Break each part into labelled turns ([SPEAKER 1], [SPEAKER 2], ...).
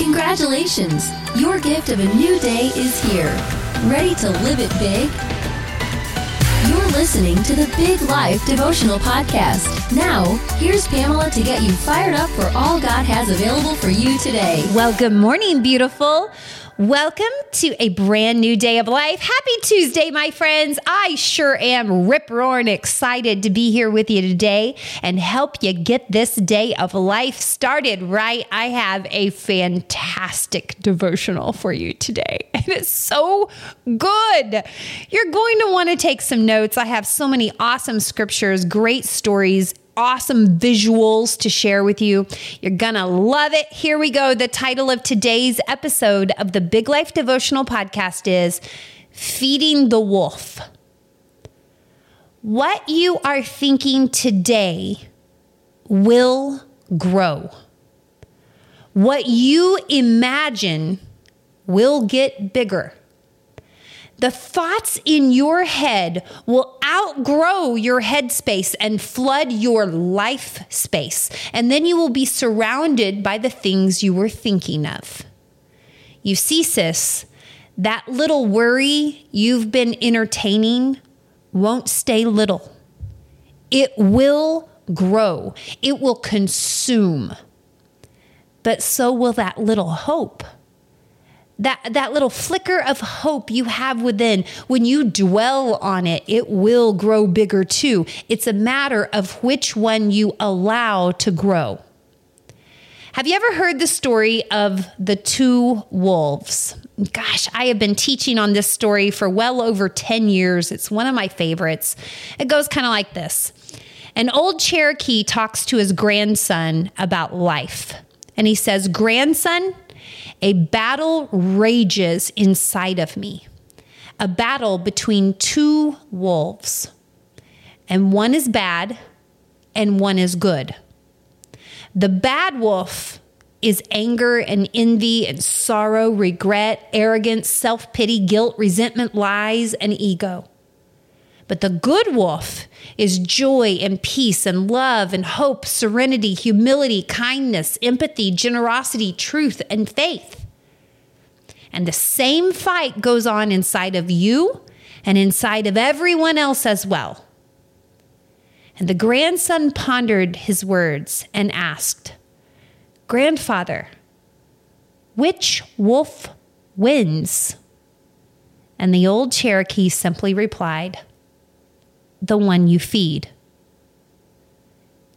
[SPEAKER 1] Congratulations! Your gift of a new day is here. Ready to live it big? You're listening to the Big Life Devotional Podcast. Now, here's Pamela to get you fired up for all God has available for you today.
[SPEAKER 2] Well, good morning, beautiful. Welcome to a brand new day of life. Happy Tuesday, my friends. I sure am rip roaring excited to be here with you today and help you get this day of life started right. I have a fantastic devotional for you today. and It is so good. You're going to want to take some notes. I have so many awesome scriptures, great stories, awesome visuals to share with you. You're going to love it. Here we go. The title of today's episode of the Big Life Devotional Podcast is Feeding the Wolf. What you are thinking today will grow. What you imagine will get bigger the thoughts in your head will outgrow your headspace and flood your life space. And then you will be surrounded by the things you were thinking of. You see, sis, that little worry you've been entertaining won't stay little. It will grow, it will consume. But so will that little hope that that little flicker of hope you have within when you dwell on it it will grow bigger too. It's a matter of which one you allow to grow. Have you ever heard the story of the two wolves? Gosh i have been teaching on this story for well over 10 years. It's one of my favorites. It goes kind of like this. An old cherokee talks to his grandson about life and he says grandson a battle rages inside of me, a battle between two wolves, and one is bad and one is good. The bad wolf is anger and envy and sorrow, regret, arrogance, self pity, guilt, resentment, lies, and ego. But the good wolf is joy and peace and love and hope, serenity, humility, kindness, empathy, generosity, truth, and faith. And the same fight goes on inside of you and inside of everyone else as well. And the grandson pondered his words and asked, Grandfather, which wolf wins? And the old Cherokee simply replied, the one you feed.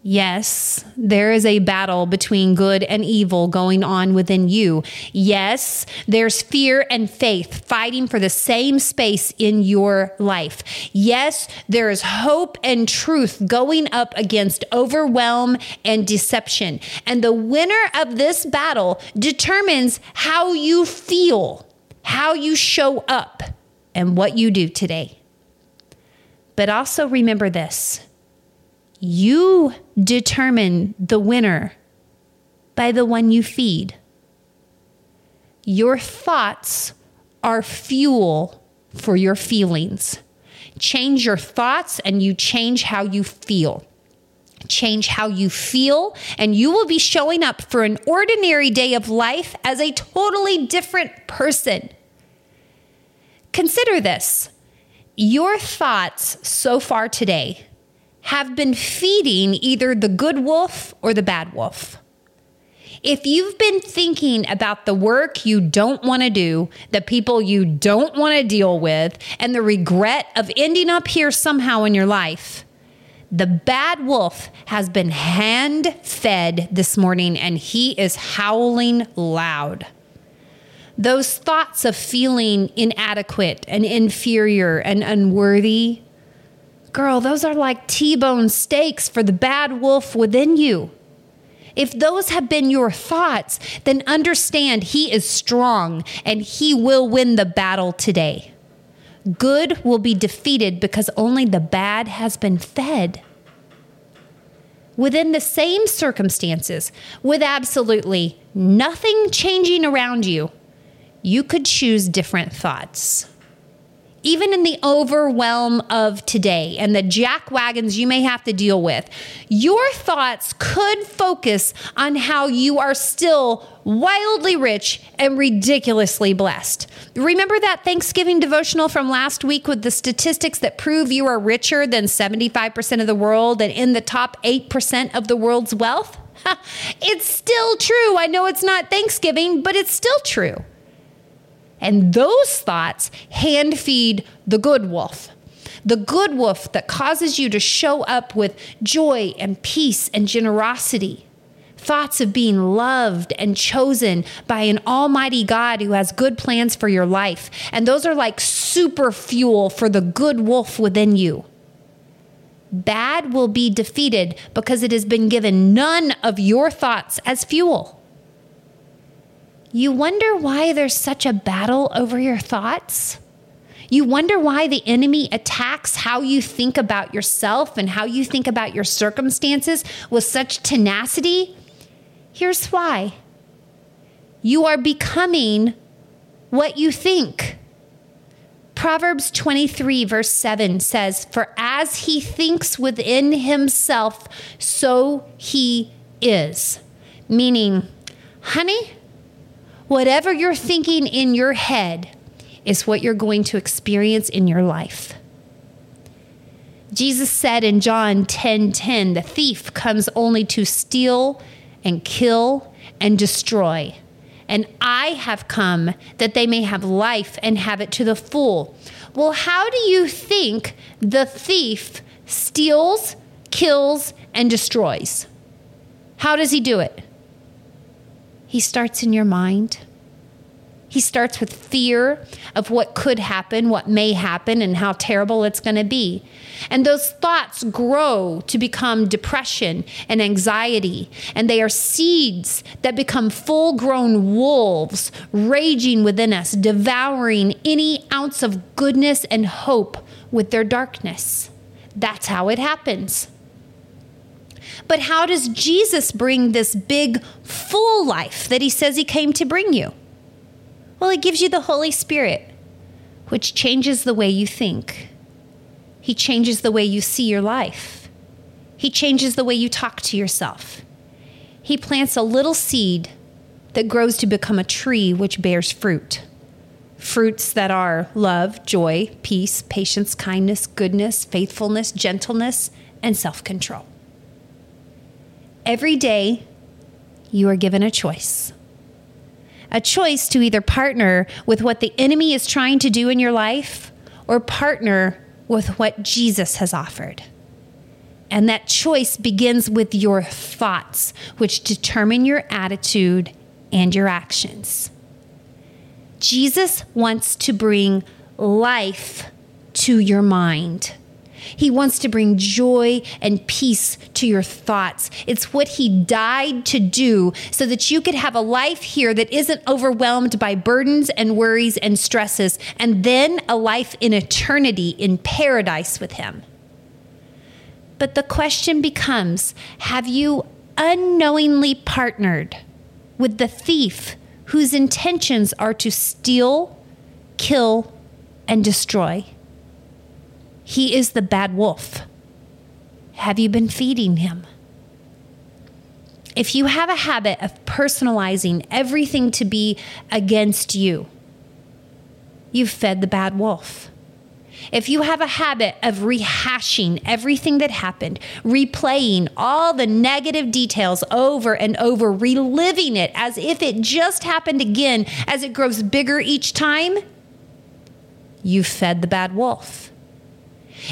[SPEAKER 2] Yes, there is a battle between good and evil going on within you. Yes, there's fear and faith fighting for the same space in your life. Yes, there is hope and truth going up against overwhelm and deception. And the winner of this battle determines how you feel, how you show up, and what you do today. But also remember this you determine the winner by the one you feed. Your thoughts are fuel for your feelings. Change your thoughts and you change how you feel. Change how you feel, and you will be showing up for an ordinary day of life as a totally different person. Consider this your thoughts so far today have been feeding either the good wolf or the bad wolf. If you've been thinking about the work you don't want to do, the people you don't want to deal with, and the regret of ending up here somehow in your life, the bad wolf has been hand fed this morning and he is howling loud those thoughts of feeling inadequate and inferior and unworthy, girl, those are like T bone steaks for the bad wolf within you. If those have been your thoughts, then understand he is strong and he will win the battle today. Good will be defeated because only the bad has been fed. Within the same circumstances, with absolutely nothing changing around you, you could choose different thoughts. even in the overwhelm of today and the jack wagons you may have to deal with, your thoughts could focus on how you are still wildly rich and ridiculously blessed. Remember that Thanksgiving devotional from last week with the statistics that prove you are richer than 75% of the world and in the top 8% of the world's wealth? it's still true. I know it's not Thanksgiving, but it's still true. And those thoughts hand feed the good wolf. The good wolf that causes you to show up with joy and peace and generosity. Thoughts of being loved and chosen by an almighty God who has good plans for your life. And those are like super fuel for the good wolf within you. Bad will be defeated because it has been given none of your thoughts as fuel. You wonder why there's such a battle over your thoughts? You wonder why the enemy attacks how you think about yourself and how you think about your circumstances with such tenacity? Here's why you are becoming what you think. Proverbs 23, verse 7 says, For as he thinks within himself, so he is. Meaning, honey, Whatever you're thinking in your head is what you're going to experience in your life. Jesus said in John 10:10, 10, 10, the thief comes only to steal and kill and destroy. And I have come that they may have life and have it to the full. Well, how do you think the thief steals, kills, and destroys? How does he do it? He starts in your mind. He starts with fear of what could happen, what may happen, and how terrible it's going to be. And those thoughts grow to become depression and anxiety. And they are seeds that become full grown wolves raging within us, devouring any ounce of goodness and hope with their darkness. That's how it happens. But how does Jesus bring this big, full life that he says he came to bring you? Well, he gives you the Holy Spirit, which changes the way you think. He changes the way you see your life. He changes the way you talk to yourself. He plants a little seed that grows to become a tree which bears fruit. Fruits that are love, joy, peace, patience, kindness, goodness, faithfulness, gentleness, and self control. Every day, you are given a choice. A choice to either partner with what the enemy is trying to do in your life or partner with what Jesus has offered. And that choice begins with your thoughts, which determine your attitude and your actions. Jesus wants to bring life to your mind. He wants to bring joy and peace to your thoughts. It's what He died to do so that you could have a life here that isn't overwhelmed by burdens and worries and stresses, and then a life in eternity in paradise with Him. But the question becomes have you unknowingly partnered with the thief whose intentions are to steal, kill, and destroy? He is the bad wolf. Have you been feeding him? If you have a habit of personalizing everything to be against you, you've fed the bad wolf. If you have a habit of rehashing everything that happened, replaying all the negative details over and over, reliving it as if it just happened again as it grows bigger each time, you fed the bad wolf.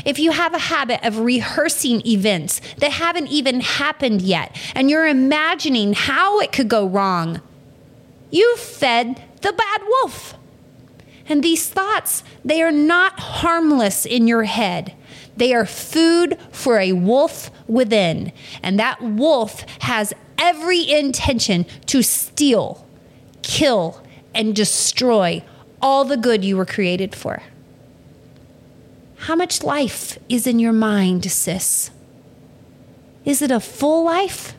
[SPEAKER 2] If you have a habit of rehearsing events that haven't even happened yet and you're imagining how it could go wrong, you've fed the bad wolf. And these thoughts, they are not harmless in your head. They are food for a wolf within. And that wolf has every intention to steal, kill, and destroy all the good you were created for. How much life is in your mind, sis? Is it a full life?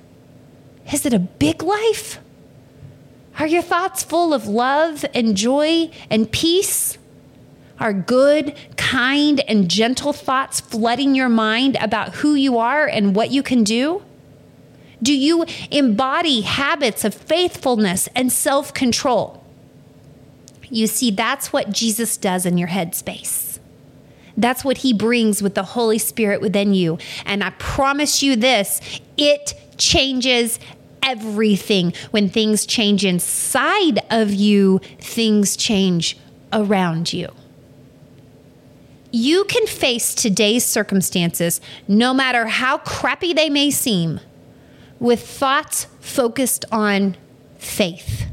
[SPEAKER 2] Is it a big life? Are your thoughts full of love and joy and peace? Are good, kind, and gentle thoughts flooding your mind about who you are and what you can do? Do you embody habits of faithfulness and self control? You see, that's what Jesus does in your headspace. That's what he brings with the Holy Spirit within you. And I promise you this it changes everything. When things change inside of you, things change around you. You can face today's circumstances, no matter how crappy they may seem, with thoughts focused on faith.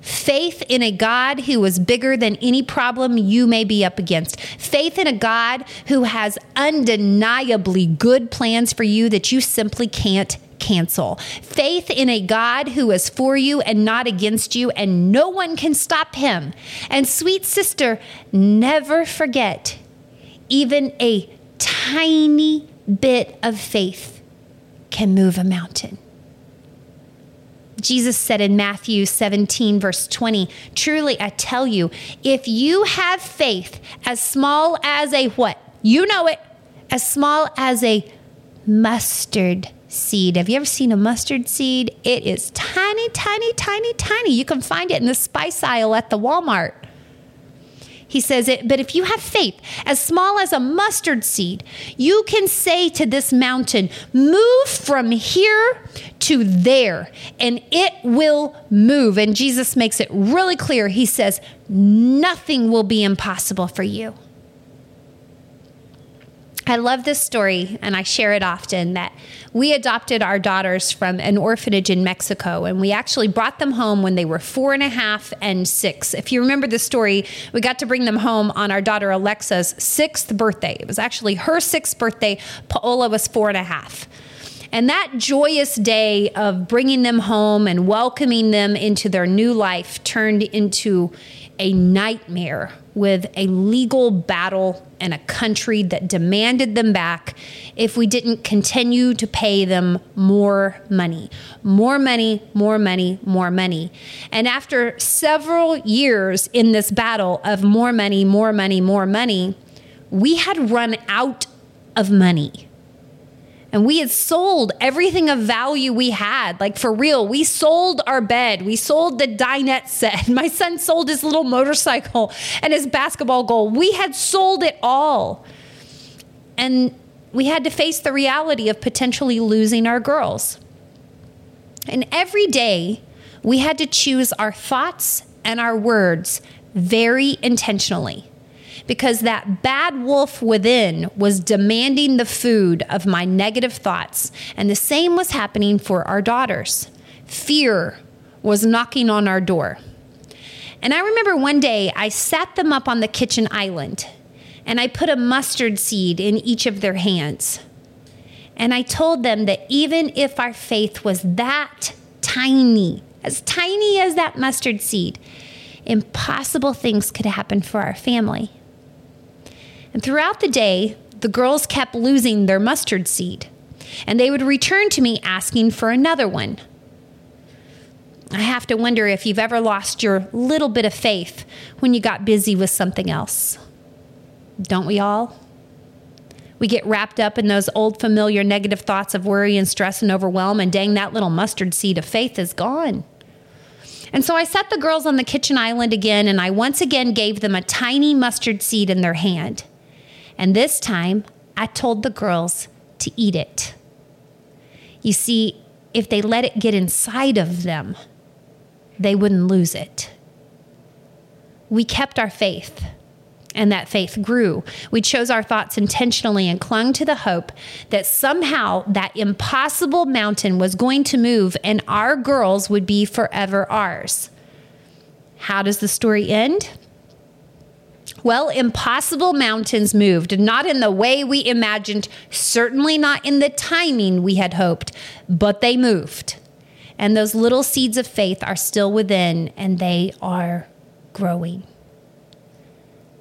[SPEAKER 2] Faith in a God who is bigger than any problem you may be up against. Faith in a God who has undeniably good plans for you that you simply can't cancel. Faith in a God who is for you and not against you, and no one can stop him. And sweet sister, never forget even a tiny bit of faith can move a mountain. Jesus said in Matthew 17, verse 20, Truly I tell you, if you have faith as small as a what? You know it, as small as a mustard seed. Have you ever seen a mustard seed? It is tiny, tiny, tiny, tiny. You can find it in the spice aisle at the Walmart. He says it, but if you have faith as small as a mustard seed, you can say to this mountain, move from here to there, and it will move. And Jesus makes it really clear. He says, nothing will be impossible for you. I love this story and I share it often that we adopted our daughters from an orphanage in Mexico and we actually brought them home when they were four and a half and six. If you remember the story, we got to bring them home on our daughter Alexa's sixth birthday. It was actually her sixth birthday. Paola was four and a half. And that joyous day of bringing them home and welcoming them into their new life turned into a nightmare with a legal battle and a country that demanded them back if we didn't continue to pay them more money. More money, more money, more money. And after several years in this battle of more money, more money, more money, we had run out of money. And we had sold everything of value we had. Like for real, we sold our bed. We sold the dinette set. My son sold his little motorcycle and his basketball goal. We had sold it all. And we had to face the reality of potentially losing our girls. And every day, we had to choose our thoughts and our words very intentionally because that bad wolf within was demanding the food of my negative thoughts. And the same was happening for our daughters. Fear was knocking on our door. And I remember one day I sat them up on the kitchen island and I put a mustard seed in each of their hands. And I told them that even if our faith was that tiny, as tiny as that mustard seed, impossible things could happen for our family. And throughout the day, the girls kept losing their mustard seed, and they would return to me asking for another one. I have to wonder if you've ever lost your little bit of faith when you got busy with something else. Don't we all? We get wrapped up in those old familiar negative thoughts of worry and stress and overwhelm, and dang, that little mustard seed of faith is gone. And so I set the girls on the kitchen island again, and I once again gave them a tiny mustard seed in their hand. And this time, I told the girls to eat it. You see, if they let it get inside of them, they wouldn't lose it. We kept our faith, and that faith grew. We chose our thoughts intentionally and clung to the hope that somehow that impossible mountain was going to move and our girls would be forever ours. How does the story end? Well, impossible mountains moved, not in the way we imagined, certainly not in the timing we had hoped, but they moved. And those little seeds of faith are still within and they are growing.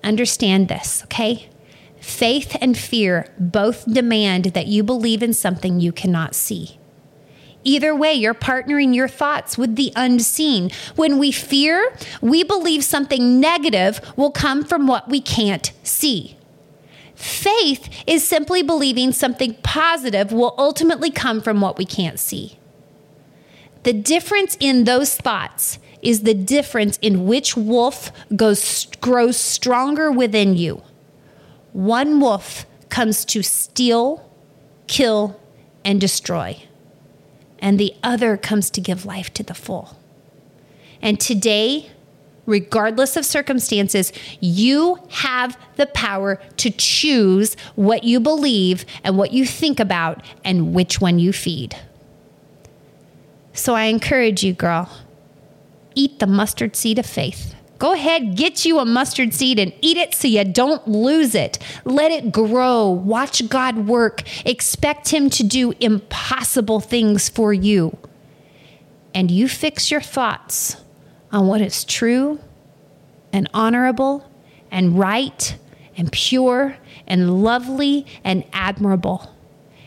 [SPEAKER 2] Understand this, okay? Faith and fear both demand that you believe in something you cannot see. Either way, you're partnering your thoughts with the unseen. When we fear, we believe something negative will come from what we can't see. Faith is simply believing something positive will ultimately come from what we can't see. The difference in those thoughts is the difference in which wolf goes, grows stronger within you. One wolf comes to steal, kill, and destroy, and the other comes to give life to the full. And today, regardless of circumstances, you have the power to choose what you believe and what you think about and which one you feed. So I encourage you, girl, eat the mustard seed of faith. Go ahead, get you a mustard seed and eat it so you don't lose it. Let it grow. Watch God work. Expect Him to do impossible things for you. And you fix your thoughts on what is true and honorable and right and pure and lovely and admirable.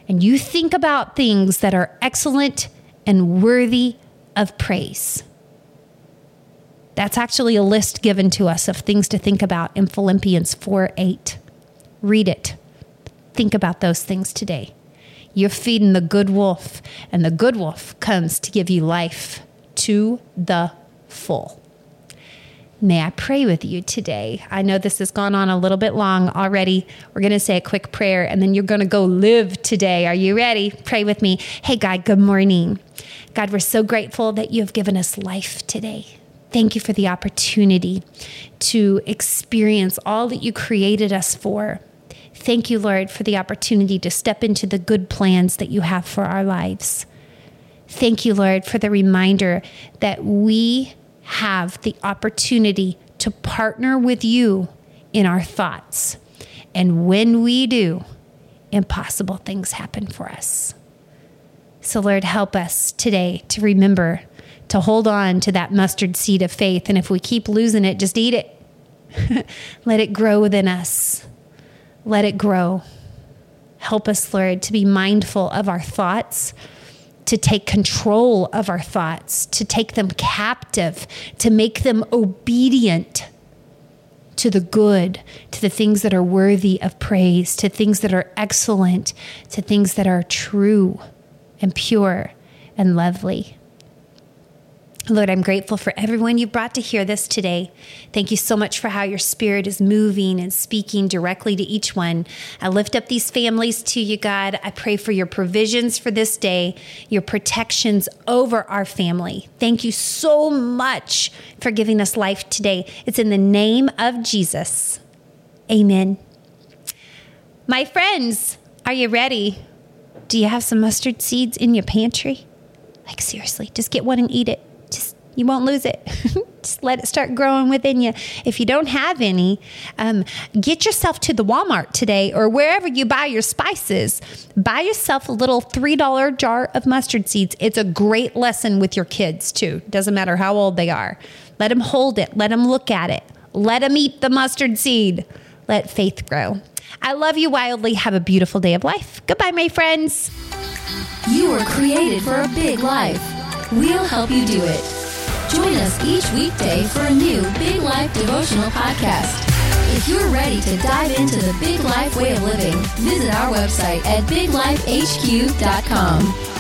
[SPEAKER 2] And you think about things that are excellent and worthy of praise. That's actually a list given to us of things to think about in Philippians 4 8. Read it. Think about those things today. You're feeding the good wolf, and the good wolf comes to give you life to the full. May I pray with you today? I know this has gone on a little bit long already. We're going to say a quick prayer and then you're going to go live today. Are you ready? Pray with me. Hey, God, good morning. God, we're so grateful that you have given us life today. Thank you for the opportunity to experience all that you created us for. Thank you, Lord, for the opportunity to step into the good plans that you have for our lives. Thank you, Lord, for the reminder that we have the opportunity to partner with you in our thoughts. And when we do, impossible things happen for us. So, Lord, help us today to remember to hold on to that mustard seed of faith. And if we keep losing it, just eat it. Let it grow within us. Let it grow. Help us, Lord, to be mindful of our thoughts to take control of our thoughts, to take them captive, to make them obedient to the good, to the things that are worthy of praise, to things that are excellent, to things that are true and pure and lovely. Lord, I'm grateful for everyone you brought to hear this today. Thank you so much for how your spirit is moving and speaking directly to each one. I lift up these families to you, God. I pray for your provisions for this day, your protections over our family. Thank you so much for giving us life today. It's in the name of Jesus. Amen. My friends, are you ready? Do you have some mustard seeds in your pantry? Like, seriously, just get one and eat it. You won't lose it. Just let it start growing within you. If you don't have any, um, get yourself to the Walmart today or wherever you buy your spices. Buy yourself a little $3 jar of mustard seeds. It's a great lesson with your kids, too. Doesn't matter how old they are. Let them hold it, let them look at it, let them eat the mustard seed. Let faith grow. I love you wildly. Have a beautiful day of life. Goodbye, my friends.
[SPEAKER 1] You were created for a big life. We'll help you do it. Join us each weekday for a new Big Life devotional podcast. If you're ready to dive into the big life way of living, visit our website at biglifehq.com.